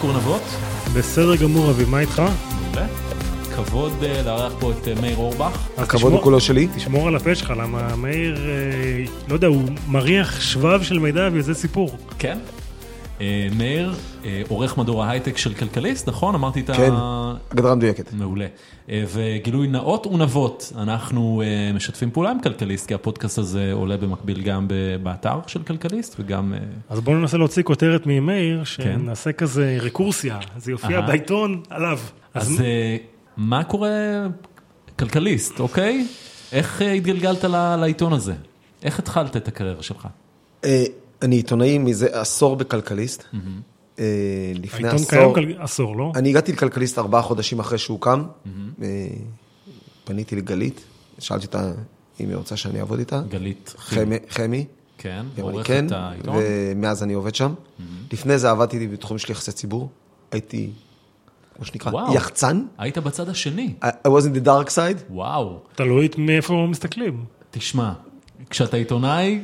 קורה נבות? בסדר גמור, אבי, מה איתך? מעולה. כבוד אה, לארח פה את אה, מאיר אורבך. הכבוד הוא כולו שלי. תשמור על הפה שלך, למה מאיר, אה, לא יודע, הוא מריח שבב של מידע וזה סיפור. כן. אה, מאיר, אה, עורך מדור ההייטק של כלכליסט, נכון? אמרתי את ה... כן, הגדרה מדויקת. מעולה. אה, וגילוי נאות ונבות, אנחנו משתפים פעולה עם כלכליסט, כי הפודקאסט הזה עולה במקביל גם באתר של כלכליסט וגם... אז בואו ננסה להוציא כותרת ממאיר, כן. שנעשה כזה רקורסיה, זה יופיע. בעיתון עליו. אז מה קורה כלכליסט, אוקיי? איך התגלגלת לעיתון הזה? איך התחלת את הקריירה שלך? אני עיתונאי מזה עשור בכלכליסט. אה, לפני העיתון עשור, קיים כל- עשור, לא? אני הגעתי לכלכליסט ארבעה חודשים אחרי שהוא קם. אה, פניתי לגלית, שאלתי אותה אם היא רוצה שאני אעבוד איתה. גלית חמי, חמי, כן, עורכת כן, העיתון. ומאז אני עובד שם. לפני זה עבדתי בתחום של יחסי ציבור. הייתי, כמו שנקרא, וואו. יחצן. היית בצד השני, I I was in the dark side. וואו. תלוי מאיפה מסתכלים. תשמע, כשאתה עיתונאי,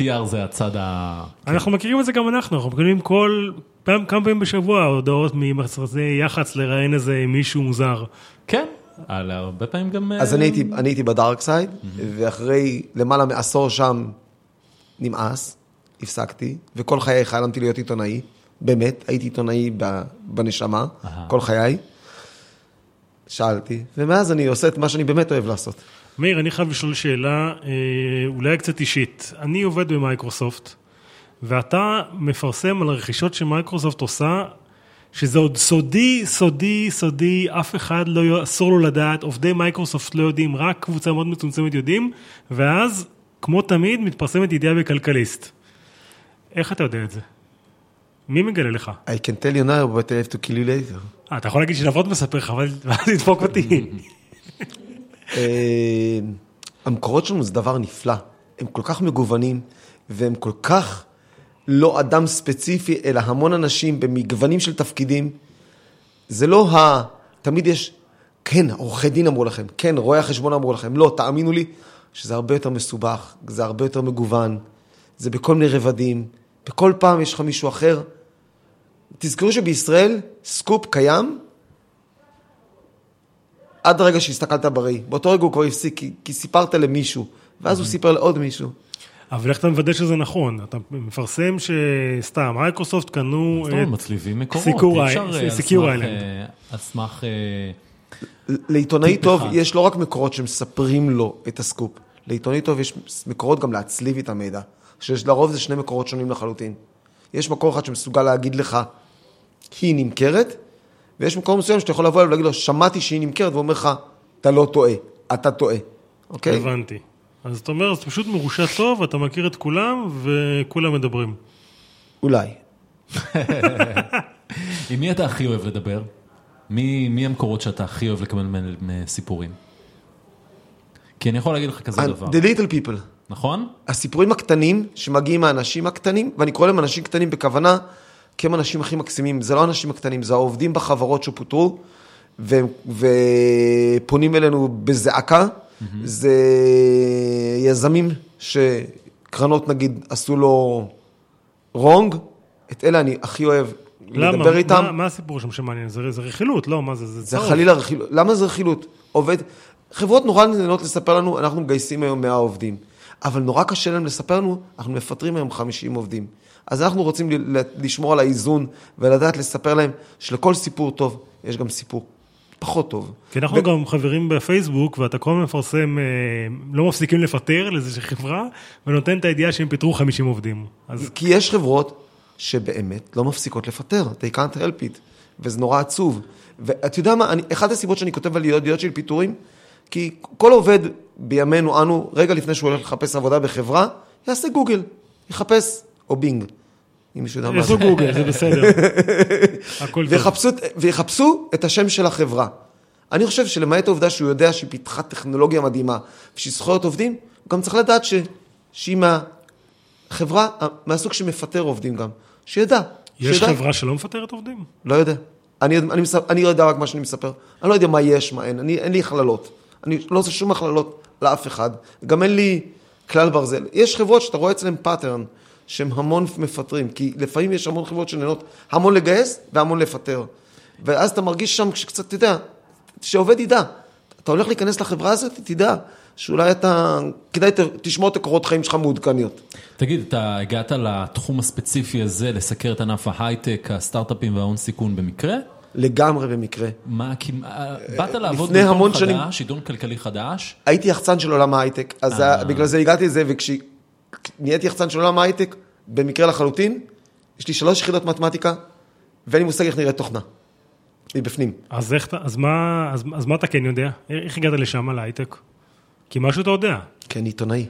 ה-PR זה הצד ה... אנחנו מכירים את זה גם אנחנו, אנחנו מקבלים כל פעם, כמה פעמים בשבוע הודעות ממכרזי יח"צ לראיין איזה מישהו מוזר. כן, על הרבה פעמים גם... אז אה, אני הייתי, אני הייתי ב dark side, ואחרי למעלה מעשור שם נמאס, הפסקתי, וכל חיי חלמתי להיות עיתונאי, באמת, הייתי עיתונאי ב- בנשמה, אהה. כל חיי. שאלתי, ומאז אני עושה את מה שאני באמת אוהב לעשות. מאיר, אני חייב לשאול שאלה אה, אולי קצת אישית. אני עובד במייקרוסופט, ואתה מפרסם על הרכישות שמייקרוסופט עושה, שזה עוד סודי, סודי, סודי, אף אחד לא, אסור לו לדעת, עובדי מייקרוסופט לא יודעים, רק קבוצה מאוד מצומצמת יודעים, ואז, כמו תמיד, מתפרסמת ידיעה בכלכליסט. איך אתה יודע את זה? מי מגלה לך? I can tell you now, but I have to kill you later. אה, אתה יכול להגיד שנבות מספר לך, אבל תדפוק אותי. אה, המקורות שלנו זה דבר נפלא. הם כל כך מגוונים, והם כל כך לא אדם ספציפי, אלא המון אנשים במגוונים של תפקידים. זה לא ה... תמיד יש, כן, עורכי דין אמרו לכם, כן, רואי החשבון אמרו לכם. לא, תאמינו לי שזה הרבה יותר מסובך, זה הרבה יותר מגוון, זה בכל מיני רבדים, בכל פעם יש לך מישהו אחר. תזכרו שבישראל סקופ קיים עד הרגע שהסתכלת בראי. באותו רגע הוא כבר הפסיק, כי, כי סיפרת למישהו, ואז הוא סיפר לעוד מישהו. אבל איך אתה מוודא שזה נכון? אתה מפרסם שסתם, מייקרוסופט קנו את... מצליבים מקורות, Secure אה, Islands. אה, על סמך... אה, לעיתונאי טוב אחד. יש לא רק מקורות שמספרים לו את הסקופ, לעיתונאי טוב יש מקורות גם להצליב איתם מידע, שלרוב זה שני מקורות שונים לחלוטין. יש מקור אחד שמסוגל להגיד לך, היא נמכרת, ויש מקור מסוים שאתה יכול לבוא אליו ולהגיד לו, שמעתי שהיא נמכרת, והוא אומר לך, אתה לא טועה, אתה טועה. אוקיי? הבנתי. אז אתה אומר, זה פשוט מרושע טוב, אתה מכיר את כולם, וכולם מדברים. אולי. עם מי אתה הכי אוהב לדבר? מי מי המקורות שאתה הכי אוהב לקבל מהם מהם סיפורים? כי אני יכול להגיד לך כזה דבר, The little people. נכון? הסיפורים הקטנים שמגיעים מהאנשים הקטנים, ואני קורא להם אנשים קטנים בכוונה, כי הם האנשים הכי מקסימים. זה לא האנשים הקטנים, זה העובדים בחברות שפוטרו, ו- ופונים אלינו בזעקה. זה יזמים שקרנות נגיד עשו לו רונג, את אלה אני הכי אוהב למה? לדבר איתם. מה, מה הסיפור שם שמעניין? זה, זה רכילות, לא? מה זה? זה, זה צורך. חלילה רכילות. למה זה רכילות? עובד... חברות נורא נהנות לספר לנו, אנחנו מגייסים היום 100 עובדים. אבל נורא קשה להם לספר לנו, אנחנו מפטרים היום 50 עובדים. אז אנחנו רוצים לשמור על האיזון ולדעת לספר להם שלכל סיפור טוב יש גם סיפור פחות טוב. כי אנחנו ו- גם חברים בפייסבוק, ואתה כל הזמן מפרסם, אה, לא מפסיקים לפטר לאיזושהי חברה, ונותן את הידיעה שהם פיטרו 50 עובדים. אז כי יש חברות שבאמת לא מפסיקות לפטר, they can't help it, וזה נורא עצוב. ואתה יודע מה, אני, אחת הסיבות שאני כותב על ידיעות של פיטורים, כי כל עובד בימינו אנו, רגע לפני שהוא הולך לחפש עבודה בחברה, יעשה גוגל, יחפש, או בינג, אם מישהו יודע מה זה. יעשו גוגל, זה בסדר. הכל טוב. ויחפשו, ויחפשו את השם של החברה. אני חושב שלמעט העובדה שהוא יודע שהיא פיתחה טכנולוגיה מדהימה ושהיא זכויות עובדים, הוא גם צריך לדעת ש, שהיא מהחברה, מהסוג שמפטר עובדים גם. שידע. יש שידע. חברה שלא מפטרת עובדים? לא יודע. אני, אני, מספר, אני יודע רק מה שאני מספר. אני לא יודע מה יש, מה אין. אני, אין לי הכללות. אני לא עושה שום הכללות לאף אחד. גם אין לי כלל ברזל. יש חברות שאתה רואה אצלם pattern, שהם המון מפטרים, כי לפעמים יש המון חברות שנהנות המון לגייס והמון לפטר. ואז אתה מרגיש שם שקצת, אתה יודע, שעובד ידע. אתה הולך להיכנס לחברה הזאת, תדע שאולי אתה, כדאי תשמור את הקורות חיים שלך מעודכניות. תגיד, אתה הגעת לתחום הספציפי הזה, לסקר את ענף ההייטק, הסטארט-אפים וההון סיכון במקרה? לגמרי במקרה. מה, כי, באת לעבוד בעיתון המון שנים- חדש, עיתון כלכלי חדש, הייתי יחצן של עולם ההייטק, אז אה. בגלל זה הגעתי לזה, וכשנהייתי יחצן של עולם ההייטק, במקרה לחלוטין, יש לי שלוש יחידות מתמטיקה, ואין לי מושג איך נראית תוכנה. מבפנים. אז איך אז מה, אז, אז מה אתה כן יודע? איך הגעת לשם, להייטק? כי משהו אתה יודע. כי אני עיתונאי.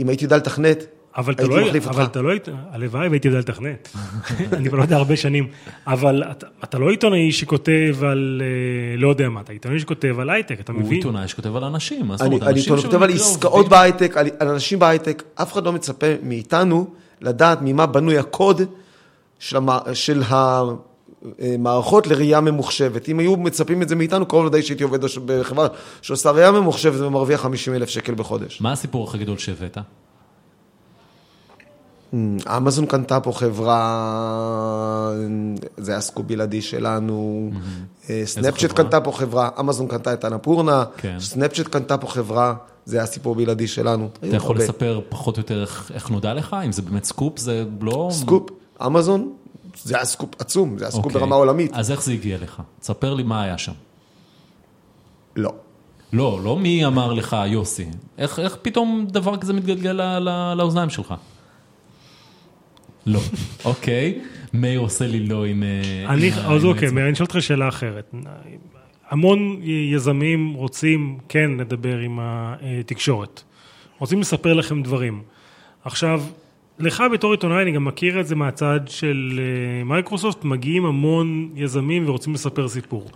אם הייתי יודע לתכנת, אבל אתה הייתי לא, מחליף אבל אותך. אתה לא היית, הלוואי והייתי יודע לתכנת. אני כבר לא יודע הרבה שנים. אבל אתה, אתה לא עיתונאי שכותב על, אה, לא יודע מה, אתה עיתונאי שכותב על הייטק, אתה הוא מבין? עיתונאי שכותב על אנשים, אני, אומרת, אני אנשים כותב על שבמקרה עסקאות בהייטק, על, על אנשים בהייטק, אף אחד לא מצפה מאיתנו לדעת ממה בנוי הקוד של, המע... של המערכות לראייה ממוחשבת. אם היו מצפים את זה מאיתנו, קרוב לדי שהייתי עובד בחברה שעושה ראייה ממוחשבת ומרוויח 50 אלף שקל בחודש. מה הסיפור הכי גדול שהבאת? אמזון קנתה פה חברה, זה היה סקופ בלעדי שלנו, אה, סנאפצ'אט חברה? קנתה פה חברה, אמזון קנתה את אנפורנה, כן. סנאפצ'אט קנתה פה חברה, זה היה סיפור בלעדי שלנו. אתה יכול לספר פחות או יותר איך, איך נודע לך? אם זה באמת סקופ, זה לא... סקופ, אמזון, זה היה סקופ עצום, זה היה סקופ אוקיי. ברמה עולמית. אז איך זה הגיע לך? תספר לי מה היה שם. לא. לא, לא מי אמר לך יוסי. איך, איך פתאום דבר כזה מתגלגל לאוזניים שלך? לא. אוקיי. מאיר עושה לי לא עם... אה, אני, אז אוקיי. מאיר, אני אשאל אותך שאלה אחרת. המון יזמים רוצים כן לדבר עם התקשורת. רוצים לספר לכם דברים. עכשיו, לך בתור עיתונאי, אני גם מכיר את זה מהצד של אה, מייקרוסופט, מגיעים המון יזמים ורוצים לספר סיפור.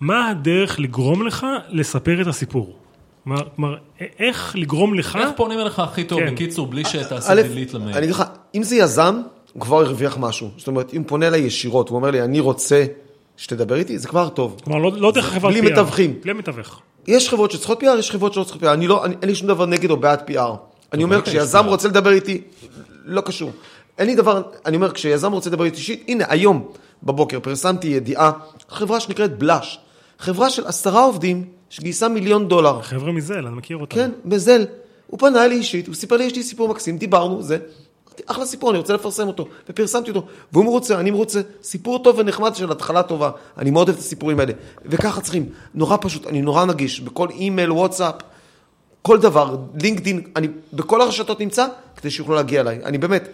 מה הדרך לגרום לך לספר את הסיפור? כלומר, איך לגרום לך... איך פונים אליך הכי טוב, כן. בקיצור, בלי שתעשה דילית למייל? אני אגיד לך, אם זה יזם, הוא כבר הרוויח משהו. זאת אומרת, אם הוא פונה אליי ישירות, הוא אומר לי, אני רוצה שתדבר איתי, זה כבר טוב. כלומר, לא, לא דרך חברת בלי PR. מתווכים. בלי מתווך. יש חברות שצריכות PR, יש חברות שלא צריכות PR. אני לא, אני, אין לי שום דבר נגד או בעד PR. אני אומר, אוקיי, כשיזם יש PR. רוצה לדבר איתי, לא קשור. אין לי דבר, אני אומר, כשיזם רוצה לדבר איתי אישית, הנה, היום בבוקר פרסמתי ידיעה, חברה שנקראת בלאש. חברה של עשרה עובדים, שגייסה מיליון דולר. חבר'ה מזל, אני מכיר אותם. כן, בזל. הוא פנה אלי אישית, הוא סיפר לי, יש לי סיפור מקסים, דיברנו, זה. אמרתי, אחלה סיפור, אני רוצה לפרסם אותו. ופרסמתי אותו. והוא מרוצה, אני מרוצה. סיפור טוב ונחמד של התחלה טובה. אני מאוד אוהב את הסיפורים האלה. וככה צריכים. נורא פשוט, אני נורא נגיש. בכל אימייל, וואטסאפ, כל דבר, לינקדין, אני בכל הרשתות נמצא, כדי שיוכלו להגיע אליי. אני באמת,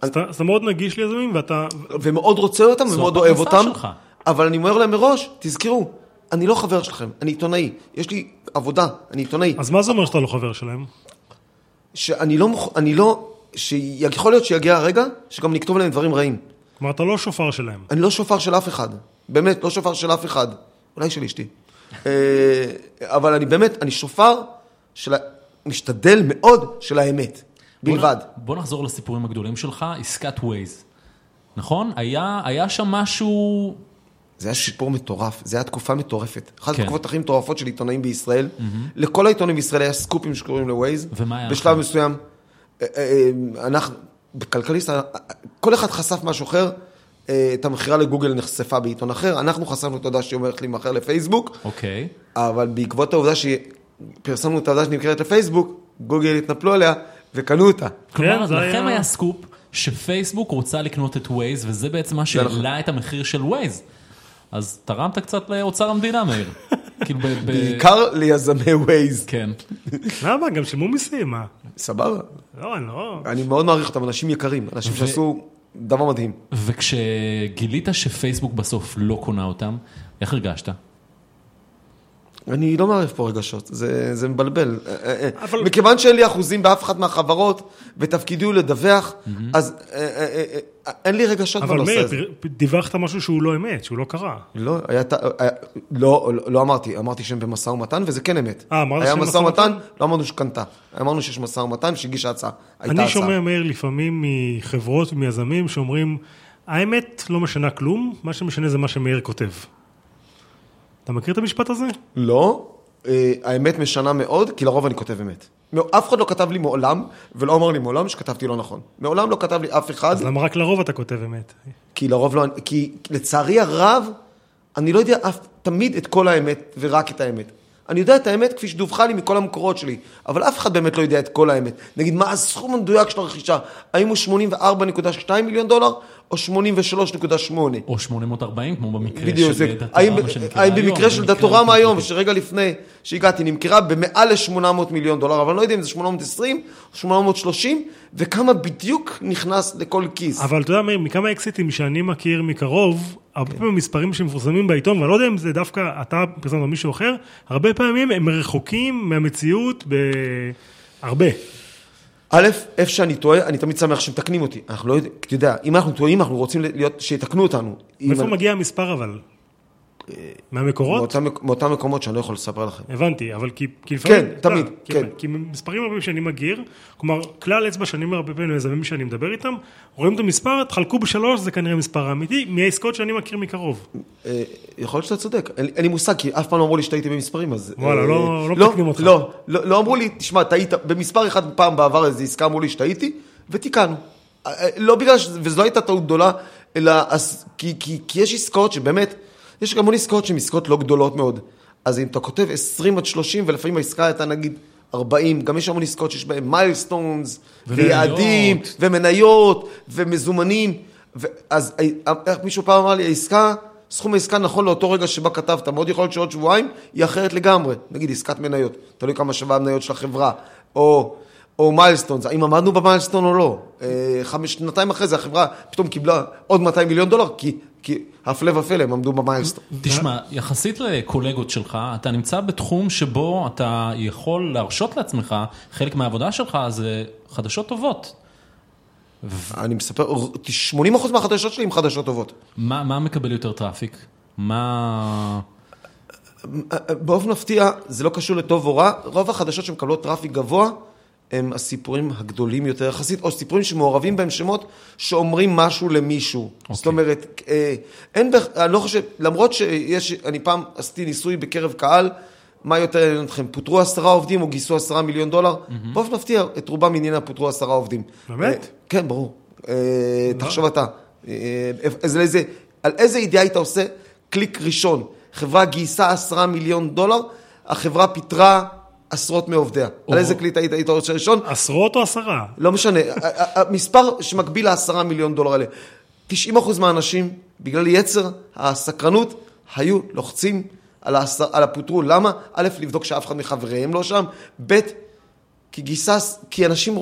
אז אתה, מאוד נגיש ליזמים ואתה... ומאוד רוצה אותם, ומאוד אוהב אותם. שלך. אבל אני אומר להם מראש, תזכרו, אני לא חבר שלכם, אני עיתונאי. יש לי עבודה, אני עיתונאי. אז מה זה אומר שאתה לא חבר שלהם? שאני לא, מוכ... אני לא, שיכול להיות שיגיע הרגע שגם נכתוב להם דברים רעים. כלומר, אתה לא שופר שלהם. אני לא שופר של אף אחד, באמת, לא שופר של אף אחד, אולי של אשתי. אה, אבל אני באמת, אני שופר של, משתדל מאוד של האמת, בוא נ- בלבד. בוא נחזור לסיפורים הגדולים שלך, עסקת ווייז. נכון? היה, היה שם משהו... זה היה סיפור מטורף, זה היה תקופה מטורפת. אחת כן. התקופות הכי מטורפות של עיתונאים בישראל. לכל העיתונאים בישראל היה סקופים שקוראים לווייז. ומה היה בשלב אחר? מסוים, אנחנו, בכלכליסט, אה, כל אחד חשף משהו אחר. אה, את המכירה לגוגל נחשפה בעיתון אחר, אנחנו חשפנו את ההודעה שהיא הולכת להימכר לפייסבוק, אוקיי. אבל בעקבות העובדה שפרסמנו את ההודעה שנמכרת לפייסבוק, גוגל התנפלו עליה וקנו אותה. כלומר, זה לכם היה- היה סקופ שפייסבוק רוצה לקנות את ווייז, וזה בעצם מה נכון. שהעלה את המחיר של ווייז. אז תרמת קצת לאוצר המדינה, מאיר. כאילו, ב... בעיקר ליזמי ווייז. כן. למה? גם שילמו מיסים, מה? סבבה. לא, אני לא... אני מאוד מעריך אותם, אנשים יקרים, אנשים שעשו דבר מדהים. וכשגילית שפייסבוק בסוף לא קונה אותם, איך הרגשת? אני לא מערב פה רגשות, זה, זה מבלבל. אבל- אבל... מכיוון שאין לי אחוזים באף אחת מהחברות, ותפקידי הוא לדווח, אז אה, אה, אה, אה, אין לי רגשות אבל בנושא מאיר, הזה. פר- דיווחת משהו שהוא לא אמת, שהוא לא קרה. לא, היה, היה, לא, לא, לא אמרתי, אמרתי שהם במשא ומתן, וזה כן אמת. אה, אמרת שהם משא משא ומתן? לא אמרנו שקנתה. אמרנו שיש משא ומתן, שהגישה הצעה. אני הצעה. שומע, מאיר, לפעמים מחברות ומיזמים שאומרים, האמת לא משנה כלום, מה שמשנה זה מה שמאיר כותב. אתה מכיר את המשפט הזה? לא, אה, האמת משנה מאוד, כי לרוב אני כותב אמת. אף אחד לא כתב לי מעולם, ולא אמר לי מעולם שכתבתי לא נכון. מעולם לא כתב לי אף אחד, אז למה רק לרוב אתה כותב אמת? כי לרוב לא, כי לצערי הרב, אני לא יודע אף, תמיד את כל האמת ורק את האמת. אני יודע את האמת כפי שדווחה לי מכל המקורות שלי, אבל אף אחד באמת לא יודע את כל האמת. נגיד, מה הסכום המדויק של הרכישה? האם הוא 84.2 מיליון דולר או 83.8? או 840, כמו במקרה בדיוק, של זה, דאטה האם, רמה שנקרא האם היום, במקרה של דאטורמה היום. שרגע לפני שהגעתי, נמכרה במעל ל-800 מיליון דולר, אבל אני לא יודע אם זה 820 או 830, וכמה בדיוק נכנס לכל כיס. אבל אתה יודע, מכמה אקזיטים שאני מכיר מקרוב, הרבה פעמים מספרים שמפורסמים בעיתון, ואני לא יודע אם זה דווקא אתה פרסמת או מישהו אחר, הרבה פעמים הם רחוקים מהמציאות בהרבה. א', איפה שאני טועה, אני תמיד שמח שמתקנים אותי. אנחנו לא יודעים, אתה יודע, אם אנחנו טועים, אנחנו רוצים להיות, שיתקנו אותנו. מאיפה מגיע המספר אבל? מהמקורות? מאותם, מאותם מקומות שאני לא יכול לספר לכם. הבנתי, אבל כי, כי לפעמים... כן, אתה תמיד, כי, כן. כי מספרים רבים שאני מכיר, כלומר, כלל אצבע שאני אומר הרבה פעמים ליזמים שאני מדבר איתם, רואים את המספר, תחלקו בשלוש, זה כנראה מספר האמיתי, מהעסקאות שאני מכיר מקרוב. אה, יכול להיות שאתה צודק, אין, אין לי מושג, כי אף פעם לא אמרו לי שטעיתי במספרים, אז... וואלה, אה, לא- לא מתקנים אותך. לא, לא, לא אמרו לי, תשמע, טעית, במספר אחד פעם בעבר איזו עסקה אמרו לי שטעיתי, ותיקנו. אה, אה, לא בגלל, וזו לא הייתה טעות גדולה, אלא, כי, כי, כי יש עסקאות שבאמת, יש גם המון עסקאות שהן עסקאות לא גדולות מאוד. אז אם אתה כותב 20 עד 30, ולפעמים העסקה הייתה נגיד 40, גם יש המון עסקאות שיש בהן מיילסטונס. ויעדים, ומניות, ומזומנים. אז אה, איך מישהו פעם אמר לי, העסקה, סכום העסקה נכון לאותו רגע שבה כתבת, מאוד יכול להיות שעוד שבועיים היא אחרת לגמרי. נגיד עסקת מניות, תלוי כמה שווה המניות של החברה, או, או milestones, האם עמדנו ב milestone או לא. אה, חמש, שנתיים אחרי זה החברה פתאום קיבלה עוד 200 מיליון דולר, כי, כי הפלא ופלא הם עמדו ב milestone. תשמע, יחסית לקולגות שלך, אתה נמצא בתחום שבו אתה יכול להרשות לעצמך, חלק מהעבודה שלך זה חדשות טובות. אני מספר, 80% מהחדשות שלי הם חדשות טובות. מה, מה מקבל יותר traffic? מה... באופן מפתיע, זה לא קשור לטוב או רע, רוב החדשות שמקבלות traffic גבוה, הם הסיפורים הגדולים יותר יחסית, או סיפורים שמעורבים בהם שמות שאומרים משהו למישהו. Okay. זאת אומרת, אה, אין, אני לא חושב, למרות שיש, אני פעם עשיתי ניסוי בקרב קהל, מה יותר עניין אתכם, פוטרו עשרה עובדים או גייסו עשרה מיליון דולר? Mm-hmm. באופן מפתיע, את רובם עניינה פוטרו עשרה עובדים. באמת? אה, כן, ברור. אה, תחשוב אתה, אה, אז איזה, על איזה ידיעה היית עושה קליק ראשון? חברה גייסה עשרה מיליון דולר, החברה פיטרה עשרות מעובדיה. על איזה קליק היית היית רוצה ראשון? עשרות או עשרה? לא משנה, המספר שמקביל לעשרה מיליון דולר האלה. 90 אחוז מהאנשים, בגלל יצר הסקרנות, היו לוחצים על, העשר, על הפוטרו. למה? א', לבדוק שאף אחד מחבריהם לא שם, ב', כי גייסה, כי אנשים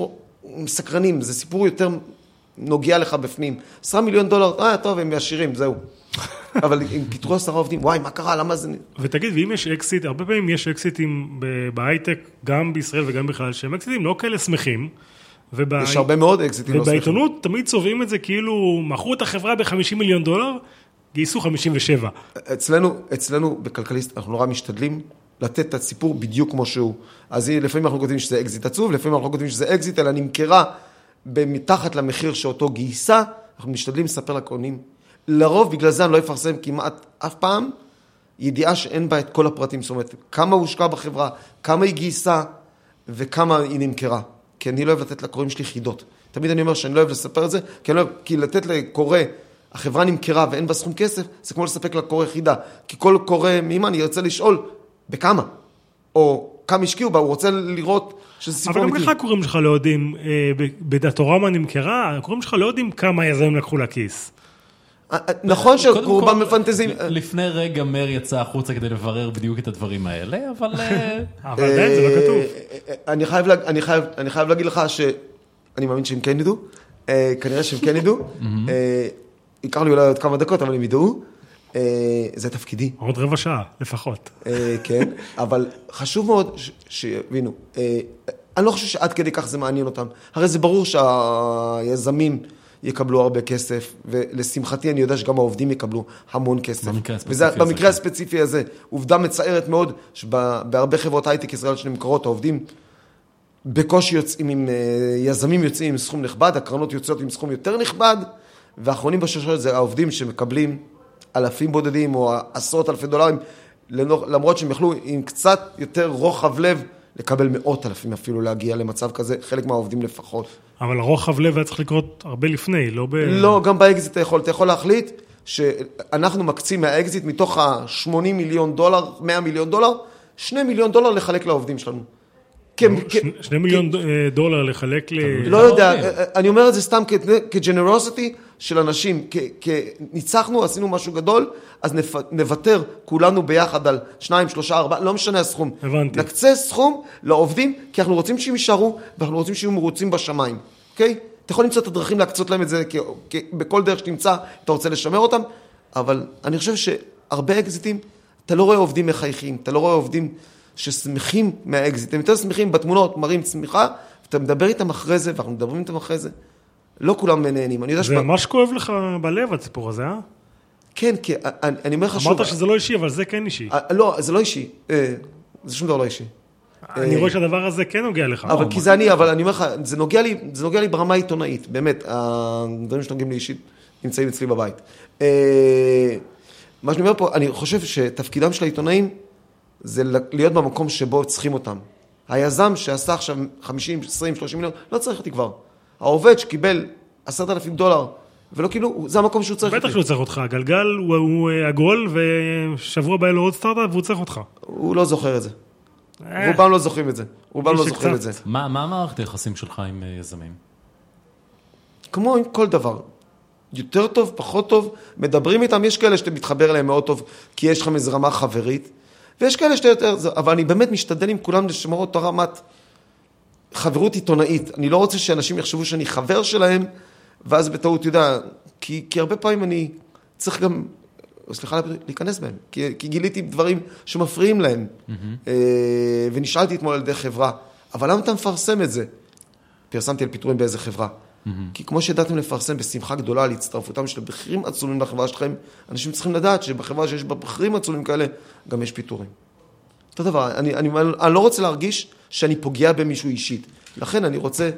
סקרנים, זה סיפור יותר נוגע לך בפנים. עשרה מיליון דולר, אה, טוב, הם עשירים, זהו. אבל אם פיטרו עשרה עובדים, וואי, מה קרה, למה זה... ותגיד, ואם יש אקזיט, הרבה פעמים יש אקזיטים בהייטק, גם בישראל וגם בכלל, שהם אקזיטים לא כאלה שמחים. ובע- יש הרבה מאוד אקזיטים לא שמחים. ובעיתונות תמיד צובעים את זה כאילו, מכרו את החברה ב-50 מיליון דולר, גייסו 57. אצלנו, אצלנו בכלכליסט אנחנו נורא משתדלים לתת את הסיפור בדיוק כמו שהוא. אז לפעמים אנחנו כותבים שזה אקזיט עצוב, לפעמים אנחנו כותבים שזה אקזיט, אלא נמכרה מתחת למחיר שאותו גייסה, אנחנו משתדלים לספר לקוראים. לרוב, בגלל זה אני לא אפרסם כמעט אף פעם, ידיעה שאין בה את כל הפרטים, זאת אומרת, כמה הושקע בחברה, כמה היא גייסה וכמה היא נמכרה. כי אני לא אוהב לתת לקוראים שלי חידות. תמיד אני אומר שאני לא אוהב לספר את זה, כי, לא כי לתת לקורא, החברה נמכרה ואין בה סכום כסף, זה כמו לספק לקורא חידה. כי כל קורא מימן ירצה לשאול, בכמה? או כמה השקיעו בה, הוא רוצה לראות שזה סיפור אבל גם אמיתי. ככה הקוראים שלך לא יודעים, אה, ב- בדאטורמה נמכרה, הקוראים שלך לא יודעים כמה יזמים לקחו לכיס. אה, אה, נכון שרובם מפנטזים. לפני רגע מר יצא החוצה כדי לברר בדיוק את הדברים האלה, אבל... אה, אבל עדיין זה לא כתוב. אה, אה, אני חייב, להג- אני, חייב, אני חייב להגיד לך שאני מאמין שהם כן ידעו, אה, כנראה שהם כן ידעו, אה, ייקח לי אולי עוד כמה דקות, אבל הם ידעו, אה, זה תפקידי, עוד רבע שעה לפחות. אה, כן, אבל חשוב מאוד ש- שיבינו, אה, אני לא חושב שעד כדי כך זה מעניין אותם, הרי זה ברור שהיזמים יקבלו הרבה כסף, ולשמחתי אני יודע שגם העובדים יקבלו המון כסף. במקרה הספציפי וזה, הזה, במקרה כן. הספציפי הזה, עובדה מצערת מאוד, שבהרבה חברות הייטק ישראל שנמכרות, העובדים בקושי יוצאים עם, אה, יזמים יוצאים עם סכום נכבד, הקרנות יוצאות עם סכום יותר נכבד, והאחרונים בשרשרת זה העובדים שמקבלים אלפים בודדים או עשרות אלפי דולרים, למרות שהם יכלו עם קצת יותר רוחב לב לקבל מאות אלפים אפילו להגיע למצב כזה, חלק מהעובדים לפחות. אבל הרוחב לב היה צריך לקרות הרבה לפני, לא ב... לא, גם באקזיט אתה יכול, אתה יכול להחליט שאנחנו מקצים מהאקזיט מתוך ה-80 מיליון דולר, 100 מיליון דולר, 2 מיליון דולר לחלק לעובדים שלנו. כ- שני- מיליון דולר לחלק ל... לא יודע? אני אומר את זה סתם כג'נרוסיטי של אנשים, כ- כ- ניצחנו, עשינו משהו גדול, אז נפ- נוותר כולנו ביחד על שניים, שלושה, ארבעה, לא משנה הסכום. הבנתי. נקצה סכום לעובדים, כי אנחנו רוצים שהם יישארו, ואנחנו רוצים שיהיו מרוצים בשמיים, אוקיי? אתה יכול למצוא את הדרכים להקצות להם את זה, כי, כי בכל דרך שתמצא, אתה רוצה לשמר אותם, אבל אני חושב שהרבה אקזיטים, אתה לא רואה עובדים מחייכים, אתה לא רואה עובדים ששמחים מהאקזיט, הם יותר שמחים בתמונות, מראים צמיחה, ואתה מדבר איתם אחרי זה, ואנחנו מדברים איתם אחרי זה. לא כולם נהנים. אני יודע זה ממש כואב לך בלב, הסיפור הזה, אה? כן, כי אני, אני אומר לך שוב... אמרת שזה לא אישי, אבל זה כן אישי. אה, לא, זה לא אישי. אה, זה שום דבר לא אישי. אני רואה שהדבר הזה כן נוגע לך. אבל כי זה אני, אבל אני אומר לך, זה נוגע לי, זה נוגע לי ברמה העיתונאית, באמת, הדברים שנוגעים לי אישית נמצאים אצלי בבית. אה, מה שאני אומר פה, אני חושב שתפקידם של העיתונאים זה להיות במקום שבו צריכים אותם. היזם שעשה עכשיו 50, 20, 30 מיליון, לא צריך אותי כבר. העובד שקיבל 10,000 דולר ולא קיבלו, זה המקום שהוא צריך בטח. שהוא צריך אותך, הגלגל הוא- הוא אה, עגול, ושבוע הבא לו עוד סטארט-אפ והוא צריך אותך. הוא לא זוכר את זה. אה, רובם לא זוכרים את זה. רובם לא זוכרים את. זה. מה מה מערכת היחסים שלך עם אה, יזמים? כמו עם כל דבר. יותר טוב, פחות טוב, מדברים איתם, יש כאלה שאתה מתחבר אליהם מאוד טוב, כי יש לכם איזו רמה חברית, ויש כאלה שאתה יותר, אבל אני באמת משתדל עם כולם לשמור אותה רמת חברות עיתונאית. אני לא רוצה שאנשים יחשבו שאני חבר שלהם, ואז בטעות, אתה יודע, כי, כי הרבה פעמים אני צריך גם, סליחה, להיכנס בהם, כי, כי גיליתי דברים שמפריעים להם, אה, ונשאלתי אתמול על ידי חברה, אבל למה אתה מפרסם את זה? פרסמתי על פיטורים באיזה חברה. כי כמו שידעתם לפרסם בשמחה גדולה על הצטרפותם של בכירים עצומים לחברה שלכם, אנשים צריכים לדעת שבחברה שיש בה בכירים עצומים כאלה, גם יש פיטורים. אותו דבר, אני, אני, אני לא רוצה להרגיש שאני פוגע במישהו אישית. לכן אני רוצה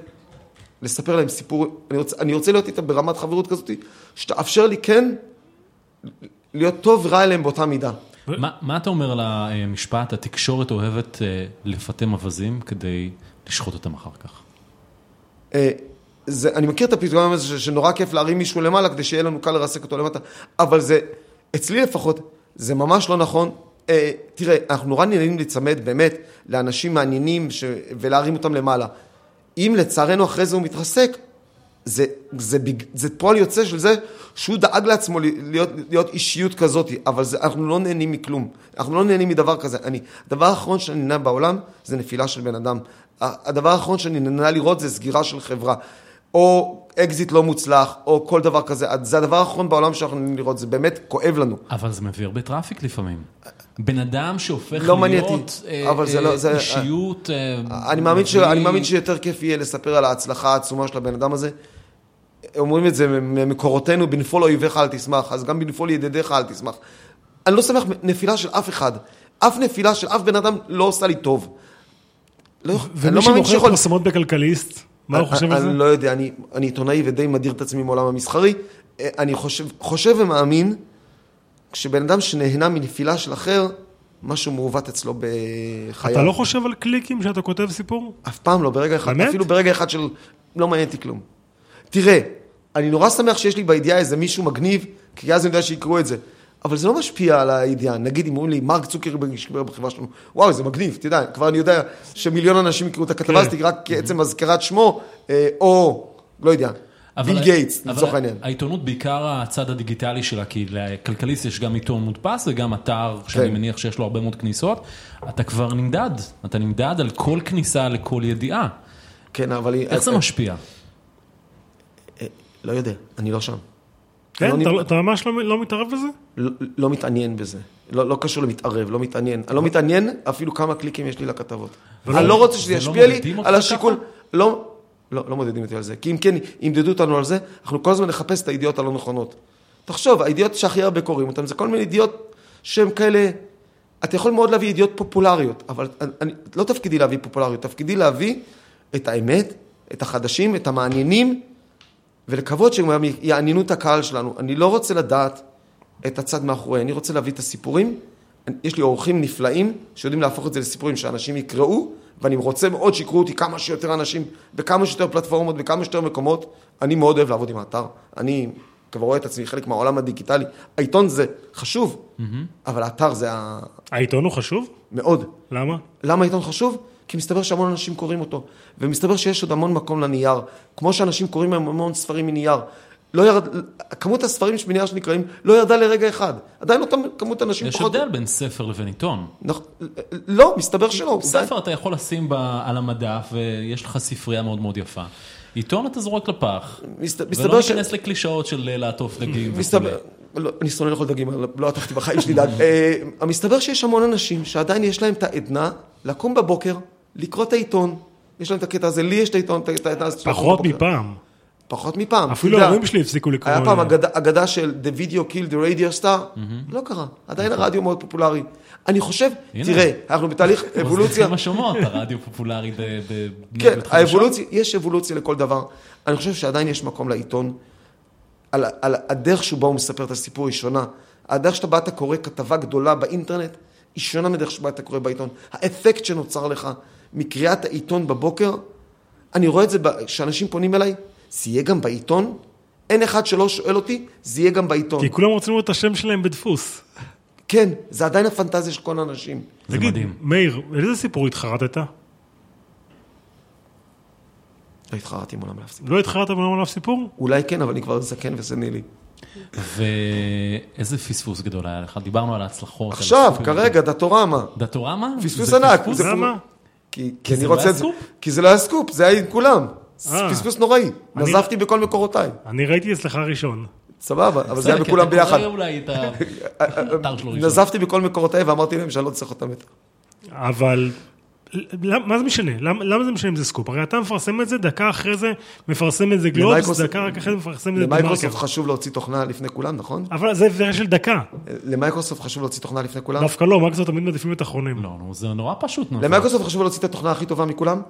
לספר להם סיפור, אני רוצה, אני רוצה להיות איתם ברמת חברות כזאת, שתאפשר לי כן להיות טוב ורע אליהם באותה מידה. מה מה אתה אומר על המשפט, התקשורת אוהבת אה, לפטם אווזים כדי לשחוט אותם אחר כך? אה, זה, אני מכיר את הפתרון הזה ש- שנורא כיף להרים מישהו למעלה כדי שיהיה לנו קל לרסק אותו למטה, אבל זה, אצלי לפחות, זה ממש לא נכון. אה, תראה, אנחנו נורא נהנים להיצמד באמת לאנשים מעניינים ש... ולהרים אותם למעלה. אם לצערנו אחרי זה הוא מתרסק, זה, זה, בג- זה פועל יוצא של זה שהוא דאג לעצמו להיות, להיות אישיות כזאת, אבל זה, אנחנו לא נהנים מכלום. אנחנו לא נהנים מדבר כזה. אני, הדבר האחרון שאני נהנה בעולם זה נפילה של בן אדם. הדבר האחרון שאני נהנה לראות זה סגירה של חברה. או אקזיט לא מוצלח, או כל דבר כזה. זה הדבר האחרון בעולם שאנחנו נהנים לראות, זה באמת כואב לנו. אבל זה מביא הרבה traffic לפעמים. בן אדם שהופך לא להיות אה, אבל זה לא- אה, זה- אישיות... אה, אני מאמין, ש... אני מאמין שיותר כיף יהיה לספר על ההצלחה העצומה של הבן אדם הזה. אומרים את זה ממקורותינו, בנפול אויביך אל תשמח, אז גם בנפול ידידיך אל תשמח. אני לא שמח נפילה של אף אחד. אף נפילה של אף בן אדם לא עושה לי טוב. לא, אני ומי לא שמוכר שיכול... פרסומות בכלכליסט, מה הוא חושב על זה? אני לא יודע, אני, אני עיתונאי ודי מדיר את עצמי מעולם המסחרי. אה, אני חושב, חושב ומאמין, כשבן אדם שנהנה מנפילה של אחר, משהו מעוות אצלו בחייו. אתה לא חושב על קליקים כשאתה כותב סיפור? אף פעם לא, ברגע אחד, באמת? אפילו ברגע אחד של לא מעניין אותי כלום. תראה, אני נורא שמח שיש לי בידיעה איזה מישהו מגניב, כי אז אני יודע שיקראו את זה. אבל זה לא משפיע על הידיעה. נגיד, אם אומרים לי, מרק צוקרברג השקיע בחברה שלנו, וואו, זה מגניב, תדע, כבר אני יודע שמיליון אנשים יקראו את הכתבה כן. הזאת רק כעצם הזכרת שמו, אה, או, לא יודע, ביל גייטס, לצורך העניין. העיתונות בעיקר הצד הדיגיטלי שלה, כי לכלכליסט יש גם עיתון מודפס וגם אתר שאני כן. מניח שיש לו הרבה מאוד כניסות. אתה כבר נמדד, אתה נמדד על כל כניסה לכל ידיעה. כן, אבל... איך זה משפיע? אה, לא יודע, אני לא שם. כן, לא אתה- נ- אתה ממש לא- לא מתערב בזה? לא, לא מתעניין בזה. לא, לא קשור למתערב, לא מתעניין. אני לא מתעניין אפילו כמה קליקים יש לי לכתבות. אני לא רוצה שזה ולא ישפיע לי מודדים אותך על השיקול. ככה? לא, לא, לא מודדים אותי על זה. כי אם כן, ימדדו אותנו על זה, אנחנו כל הזמן נחפש את הידיעות הלא נכונות. תחשוב, הידיעות שהכי הרבה קוראים אותן, זה כל מיני ידיעות שהן כאלה... אתה יכול מאוד להביא ידיעות פופולריות, אבל אני, לא תפקידי להביא פופולריות, תפקידי להביא את האמת, את החדשים, את המעניינים, ולקוות שהם יעניינו את הקהל שלנו. אני לא רוצה לדעת את הצד מאחורי, אני רוצה להביא את הסיפורים. יש לי אורחים נפלאים שיודעים להפוך את זה לסיפורים שאנשים יקראו ואני רוצה מאוד שיקראו אותי כמה שיותר אנשים, בכמה שיותר פלטפורמות, בכמה שיותר מקומות, אני מאוד אוהב לעבוד עם האתר. אני כבר רואה את עצמי חלק מהעולם הדיגיטלי. העיתון זה חשוב, אבל האתר זה ה... העיתון הוא חשוב? מאוד. למה? למה העיתון חשוב? כי מסתבר שהמון אנשים קוראים אותו, ומסתבר שיש עוד המון מקום לנייר. כמו שאנשים קוראים היום המון ספרים מנייר. לא ירד, כמות הספרים בנייר שנקראים לא ירדה לרגע אחד. עדיין אותם כמות אנשים יש הבדל בין ספר לבין עיתון. נכ... לא, מסתבר שלא. ספר אתה יכול לשים ב... על המדף ויש לך ספרייה מאוד מאוד יפה. עיתון אתה זורק לפח, מסת... ולא מסתבר ש... ניכנס לקלישאות של אה, לעטוף דגים וכולי. מסתבר, לא, אני שונא לאכול דגים, לא עטפתי בחיים שלי דג. אה, מסתבר שיש המון אנשים שעדיין יש להם את העדנה לקום בבוקר, לקרוא את העיתון. יש להם את הקטע הזה, לי יש את העיתון, את העדנה הזאת פחות. מפעם. פחות מפעם. אפילו ההורים שלי הפסיקו לקרוא. היה פעם אגדה, אגדה של The Video Killed the Radio Star, לא קרה, עדיין הרדיו מאוד פופולרי. אני חושב, הנה. תראה, אנחנו בתהליך אבולוציה, מזניחים השומות, הרדיו פופולרי ב... ב- כן. האבולוציה, יש אבולוציה לכל דבר. אני חושב שעדיין יש מקום לעיתון, על, על הדרך שבה הוא מספר את הסיפור היא שונה. הדרך שבה אתה קורא כתבה גדולה באינטרנט, היא שונה מדרך שבה אתה קורא בעיתון. האפקט שנוצר לך מקריאת העיתון בבוקר, אני רואה את זה כשאנשים פונים אליי, זה יהיה גם בעיתון? אין אחד שלא שואל אותי, זה יהיה גם בעיתון. כי כולם רוצים לראות את השם שלהם בדפוס. כן, זה עדיין הפנטזיה של כל האנשים. זה תגיד, מדהים. מאיר, על איזה סיפור התחרטת? לא התחרתי עם עולם להפסיק. לא התחרטת ולא עליו סיפור? אולי כן, אבל אני כבר זקן וסנילי. ואיזה פספוס גדול היה לך, דיברנו על ההצלחות. על עכשיו, הסיפור. כרגע, דתורמה. דתורמה? פספוס זה ענק. פספוס? זה- למה? כי, כי כי אני זה רוצה לא זה. היה סקופ? כי זה לא היה סקופ, זה היה עם כולם. אה. פספוס נוראי. נזפתי בכל מקורותיי. אני ראיתי אצלך ראשון. סבבה, אבל זה היה בכולם אתה ביחד. נזפתי בכל מקורותיי ואמרתי להם שאני לא צריך אותם יותר. אבל מה זה משנה? למה, למה זה משנה אם זה סקופ? הרי אתה מפרסם את זה, דקה אחרי זה מפרסם את זה גלובס, למייקרוסופט- דקה רק אחרי זה מפרסם את זה למייקרוסופט בדה-מרקר. חשוב להוציא תוכנה לפני כולם, נכון? אבל זה הבדל של דקה. למייקרוסופט חשוב להוציא תוכנה לפני כולם? דווקא לא, מייקרוסופט תמיד מעדיפים את האחרונים. לא, נו, זה נורא פשוט. למייקרוסופט חשוב להוציא את התוכנה הכי טובה מכולם?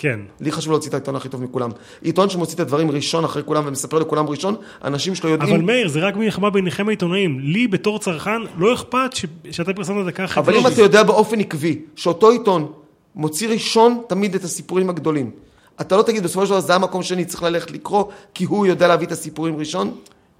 כן. לי חשוב להוציא את העיתון הכי טוב מכולם. עיתון שמוציא את הדברים ראשון אחרי כולם ומספר לכולם ראשון, אנשים שלו אבל יודעים... מאיר, זה רק מלחמה ביניכם העיתונאים. לי בתור צרכן לא אכפת ש... שאתה פרסמת דקה אחרי אבל אם גלובס. אתה יודע באופן עקבי שאותו עיתון מוציא ראשון תמיד את הסיפורים הגדולים, אתה לא תגיד בסופו של דבר זה המקום שאני צריך ללכת לקרוא, כי הוא יודע להביא את הסיפורים ראשון,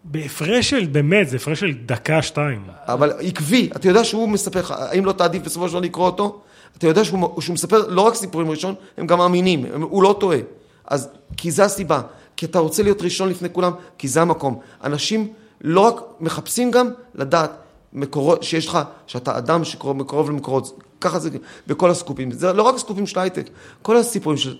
בהפרש של, באמת, זה הפרש של דקה, שתיים. אבל עקבי, אתה יודע שהוא מספר לך, האם לא תעדיף בסופו של דבר לקרוא אותו? אתה יודע שהוא, שהוא מספר לא רק סיפורים ראשון, הם גם אמינים, הם, הוא לא טועה. אז, כי זה הסיבה, כי אתה רוצה להיות ראשון לפני כולם, כי זה המקום. אנשים לא רק מחפשים גם לדעת מקורות, שיש לך, שאתה אדם שקרוב קרוב למקורות, ככה זה בכל הסקופים. זה לא רק הסקופים של הייטק, כל הסיפורים, של,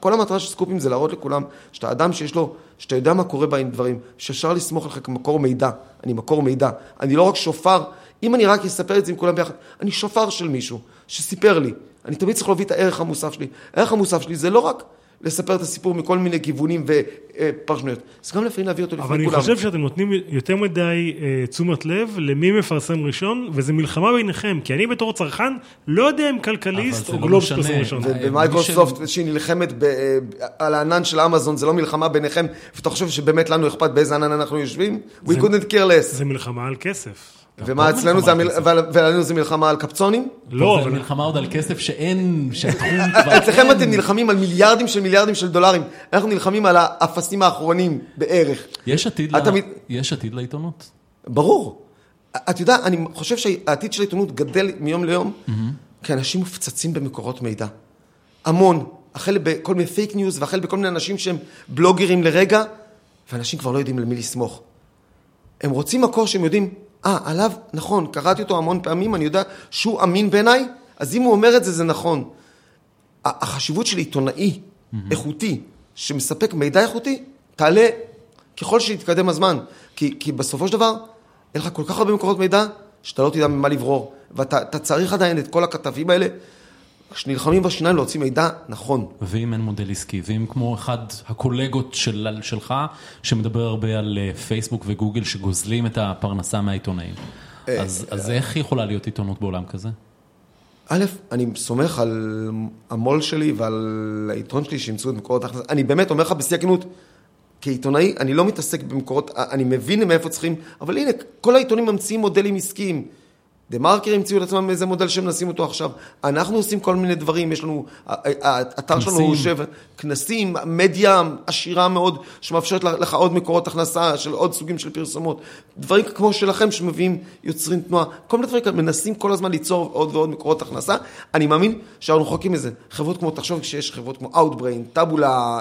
כל המטרה של סקופים זה להראות לכולם שאתה אדם שיש לו, שאתה יודע מה קורה בדברים, שאפשר לסמוך עליך כמקור מידע. אני מקור מידע. אני לא רק שופר, אם אני רק אספר את זה עם כולם ביחד, אני שופר של מישהו שסיפר לי. אני תמיד צריך להביא את הערך המוסף שלי. הערך המוסף שלי זה לא רק לספר את הסיפור מכל מיני כיוונים ופרשנויות, זה גם לפעמים להביא אותו לפני אבל אני כולם. חושב שאתם נותנים יותר מדי אה, תשומת לב למי מפרסם ראשון, וזה מלחמה ביניכם, כי אני בתור צרכן לא יודע אם כלכליסט או זה לא. פרסם ראשון. ו- ובמייקרוסופט שהיא נלחמת ב, על הענן של אמזון, זה לא מלחמה ביניכם, ואתה חושב שבאמת לנו אכפת באיזה ענן אנחנו יושבים? We couldn't care less. זה מלחמה על כסף. ומה אצלנו זה, מלחמה המל... על ועל- ולנו זה מלחמה על קפצונים? לא, זה אבל מלחמה עוד על כסף שאין, שהתחום כבר... אצלכם. אתם נלחמים על מיליארדים של מיליארדים של דולרים, אנחנו נלחמים על האפסים האחרונים בערך. יש עתיד אתה ל- מת- יש עתיד לעיתונות? ברור. את יודעת, אני חושב שהעתיד של העיתונות גדל מיום ליום, כי אנשים מופצצים במקורות מידע. המון. החל בכל מיני פייק ניוז, והחל בכל מיני אנשים שהם בלוגרים לרגע, ואנשים כבר לא יודעים למי לסמוך. הם רוצים מקור שהם יודעים, אה, עליו, נכון, קראתי אותו המון פעמים, אני יודע שהוא אמין בעיניי, אז אם הוא אומר את זה, זה נכון. החשיבות של עיתונאי איכותי, שמספק מידע איכותי, תעלה ככל שיתקדם הזמן. כי, כי בסופו של דבר, אין לך כל כך הרבה מקורות מידע, שאתה לא תדע ממה לברור. ואתה אתה צריך עדיין את כל הכתבים האלה, שנלחמים בשיניים להוציא מידע נכון. ואם אין מודל עסקי, ואם כמו אחד הקולגות של, שלך, שמדבר הרבה על אה, פייסבוק וגוגל שגוזלים את הפרנסה מהעיתונאים, אז, אז איך יכולה להיות עיתונות בעולם כזה? א', אני סומך על המו"ל שלי ועל העיתון שלי שימצאו את מקורות ההכנסה. אני באמת אומר לך בשיא הכנות, כעיתונאי, אני לא מתעסק במקורות, אני מבין מאיפה צריכים, אבל הנה, כל העיתונים ממציאים מודלים עסקיים. דה מרקר המציאו לעצמם איזה מודל שהם מנסים אותו עכשיו. אנחנו עושים כל מיני דברים, יש לנו, האתר שלנו הוא. שבע, כנסים, מדיה עשירה מאוד, שמאפשרת לך עוד מקורות הכנסה של עוד סוגים של פרסומות. דברים כמו שלכם שמביאים, יוצרים תנועה, כל מיני דברים כאלה, מנסים כל הזמן ליצור עוד ועוד מקורות הכנסה. אני מאמין שאנחנו רחוקים מזה. חברות כמו, תחשוב שיש חברות כמו Outbrain, טאבולה,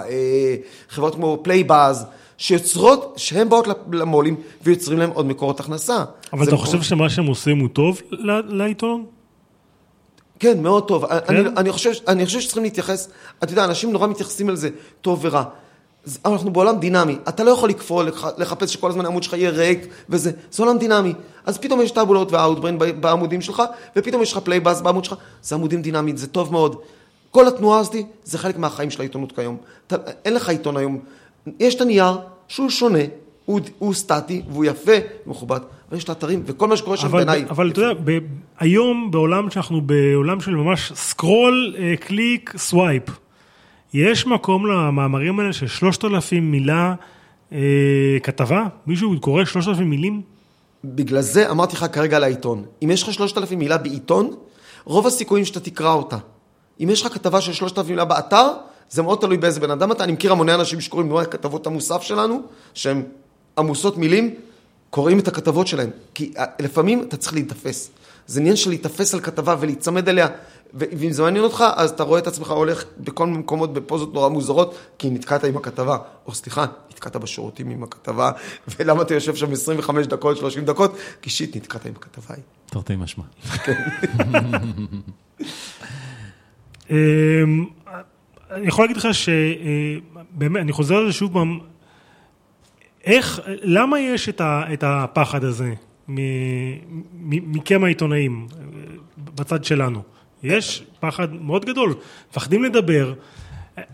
חברות כמו Playbuzz, שיוצרות, שהן באות למו"לים ויוצרים להם עוד מקורות הכנסה. אבל אתה מקור- חושב שמה שהם עושים הוא טוב לעיתון? כן, מאוד טוב. כן? אני, אני, חושב, אני חושב שצריכים להתייחס, אתה יודע, אנשים נורא מתייחסים על זה, טוב ורע. אנחנו בעולם דינמי, אתה לא יכול לקפוא, לח- לחפש שכל הזמן העמוד שלך יהיה ריק וזה, זה עולם דינמי. אז פתאום יש טאבולות והאוטברן ב- בעמודים שלך, ופתאום יש לך פלייבאז בעמוד שלך, זה עמודים דינמיים, זה טוב מאוד. כל התנועה הזאת, זה חלק מהחיים של העיתונות כיום. אתה, אין לך עיתון היום. יש את הנייר, שהוא שונה, הוא, הוא סטטי, והוא יפה ומכובד, אבל יש את האתרים, וכל מה שקורה שם בעיניי... אבל אתה יודע, ב- היום בעולם שאנחנו בעולם של ממש סקרול, קליק, סווייפ, יש מקום למאמרים האלה של 3,000 מילה אה, כתבה? מישהו קורא 3,000 מילים? בגלל זה אמרתי לך כרגע על העיתון. אם יש לך 3,000 מילה בעיתון, רוב הסיכויים שאתה תקרא אותה. אם יש לך כתבה של 3,000 מילה באתר, זה מאוד תלוי באיזה בן אדם אתה. אני מכיר המוני אנשים שקוראים נורא את כתבות המוסף שלנו, שהן עמוסות מילים, קוראים את הכתבות שלהם. כי אה, לפעמים אתה צריך להיתפס. זה עניין של להיתפס על כתבה ולהיצמד אליה. ואם זה מעניין אותך, אז אתה רואה את עצמך הולך בכל מיני מקומות בפוזות נורא מוזרות, כי נתקעת עם הכתבה. או סליחה, נתקעת בשירותים עם הכתבה, ולמה אתה יושב שם 25 דקות, 30 דקות? כי שיט, נתקעת עם הכתבה. תרתי משמע. אני יכול להגיד לך שבאמת, אני חוזר על זה שוב פעם, איך, למה יש את, ה, את הפחד הזה מ- מ- מכם העיתונאים אה, בצד שלנו? יש פחד מאוד גדול, מפחדים לדבר,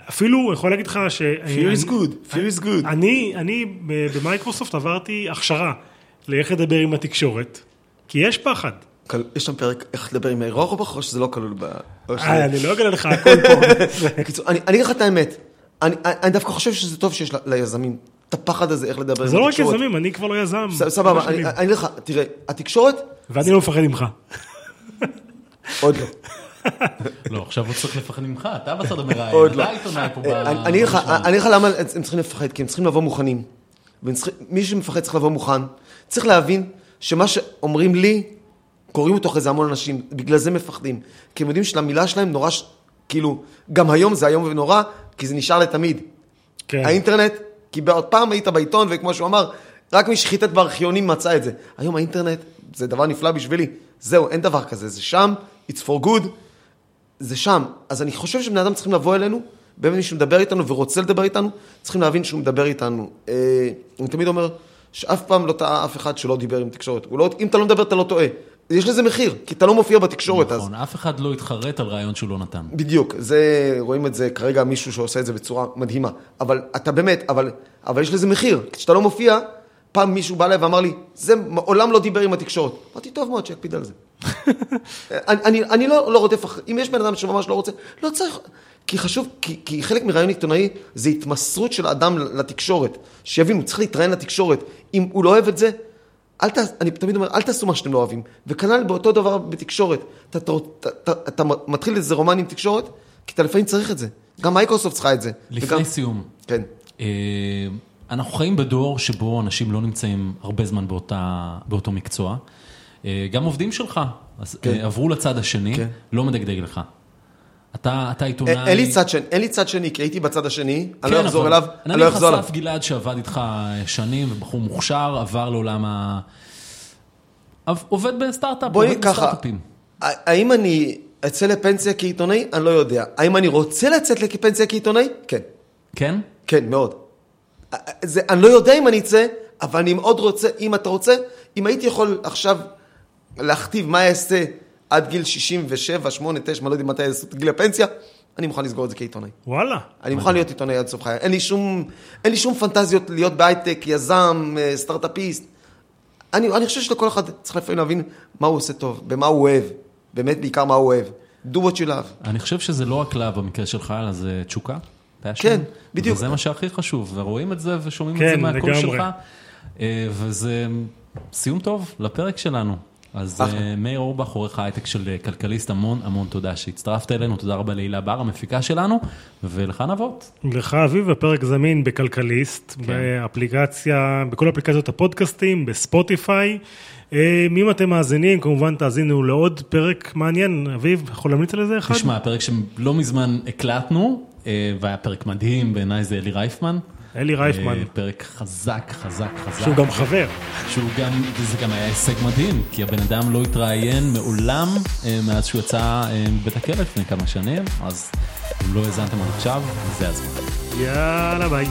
אפילו, אני יכול להגיד לך ש... Fear is good, fear is good. אני, אני במייקרוסופט עברתי הכשרה לאיך לדבר עם התקשורת, כי יש פחד. יש שם פרק איך לדבר עם אורבך, או שזה לא כלול ב... אה, אני לא אגלה לך הכל פה. בקיצור, אני אני אגיד לך את האמת, אני אני דווקא חושב שזה טוב שיש ליזמים את הפחד הזה, איך לדבר עם זה לא רק התקשורת. יזמים, אני כבר לא יזם. סבבה, אני אגיד לך, תראה, התקשורת, ואני לא מפחד ממך. עוד לא. לא, עכשיו הוא צריך לפחד ממך, אתה בצד המראיין, לא. אתה העיתונאי פה ב... אני אגיד לך- למה הם צריכים לפחד, כי הם צריכים לבוא מוכנים. מי שמפחד צריך לבוא מוכן. צריך להבין שמה שאומרים לי, קוראים אותו אחרי זה המון אנשים, בגלל זה מפחדים. כי הם יודעים שלמילה שלהם נורא, ש- כאילו, גם היום זה איום ונורא, כי זה נשאר לתמיד. כן. האינטרנט, כי בעוד פעם היית בעיתון, וכמו שהוא אמר, רק מי שחיטט בארכיונים מצא את זה. היום האינטרנט זה דבר נפלא בשבילי. זהו, אין דבר כזה, זה שם, it's for good, זה שם. אז אני חושב שבני אדם צריכים לבוא אלינו, באמת מי שמדבר איתנו ורוצה לדבר איתנו, צריכים להבין שהוא מדבר איתנו. אה, אני תמיד אומר שאף פעם לא טעה אף אחד שלא דיבר עם תקשורת. לא, אם אתה לא מדבר, אתה לא טועה. יש לזה מחיר, כי אתה לא מופיע בתקשורת אז. נכון, אף אחד לא התחרט על רעיון שהוא לא נתן. בדיוק, זה, רואים את זה כרגע מישהו שעושה את זה בצורה מדהימה. אבל אתה באמת, אבל, אבל יש לזה מחיר. כשאתה לא מופיע, פעם מישהו בא אליי ואמר לי, זה מעולם לא דיבר עם התקשורת. אמרתי, טוב מאוד, שיקפיד על זה. אני, אני, אני לא, לא רודף אחרי, אם יש בן אדם שממש לא רוצה, לא צריך, כי חשוב, כי, כי חלק מרעיון עיתונאי זה התמסרות של האדם לתקשורת. שיבינו, צריך להתראיין לתקשורת. אם הוא לא אוהב את זה, אל ת, אני תמיד אומר, אל תעשו מה שאתם לא אוהבים. וכנ"ל באותו דבר בתקשורת. אתה, אתה, אתה, אתה, מתחיל איזה רומן עם תקשורת, כי אתה לפעמים צריך את זה. גם מייקרוסופט צריכה את זה. לפני וגם, סיום, כן. אה, אנחנו חיים בדור שבו אנשים לא נמצאים הרבה זמן באותה, באותו מקצוע. אה, גם עובדים שלך כן. אה, עברו לצד השני, כן. לא מדגדג לך. אתה, אתה עיתונאי... אין, אין לי צד שני, אין לי צד שני, כי הייתי בצד השני, אני לא כן, אחזור אליו, אני לא אחזור נניח אליו. אסף גלעד שעבד איתך שנים, ובחור מוכשר, עבר לעולם ה... עובד בסטארט-אפ, עובד בסטארט-אפים. האם אני אצא לפנסיה כעיתונאי? אני לא יודע. האם אני רוצה לצאת לפנסיה כעיתונאי? כן. כן? כן, מאוד. זה, אני לא יודע אם אני אצא, אבל אני מאוד רוצה, אם אתה רוצה, אם הייתי יכול עכשיו להכתיב מה אעשה עד גיל 67, 8, 9, אני לא יודע מתי יעשו את גיל הפנסיה, אני מוכן לסגור את זה כעיתונאי. וואלה. אני מוכן להיות עיתונאי עד סוף חיי. אין לי שום, אין לי שום פנטזיות להיות בהייטק, יזם, אה, סטארט-אפיסט. אני, אני חושב שלכל אחד צריך לפעמים להבין מה הוא עושה טוב, במה הוא אוהב. באמת, בעיקר מה הוא אוהב. do what you love. אני חושב שזה לא רק להב במקרה שלך, אלא זה תשוקה. כן, בדיוק. וזה מה שהכי חשוב, ורואים את זה ושומעים את כן, זה מהקול. שלך. אה, וזה סיום טוב לפרק שלנו. אז אחלה. אה, מאיר אורבך, עורך ההייטק של אה, כלכליסט, המון המון תודה שהצטרפת אלינו, תודה רבה להילה בר, המפיקה שלנו, ולך נבות. לך אביב, הפרק זמין בכלכליסט, כן. באפליקציה, בכל אפליקציות הפודקאסטים, בספוטיפיי. אה, אם אתם מאזינים, כמובן תאזינו לעוד פרק מעניין. אביב, יכול להמליץ על איזה אחד? תשמע, פרק שלא מזמן הקלטנו, והיה פרק מדהים, בעיניי זה אלי רייפמן. אלי רייפמן, אה, פרק חזק, חזק, חזק. שהוא גם חבר. שהוא גם, וזה גם היה הישג מדהים, כי הבן אדם לא התראיין מעולם אה, מאז שהוא יצא אה, מבית הכלא לפני כמה שנים, אז אם לא האזנתם עד עכשיו, זה הזמן. יאללה ביי.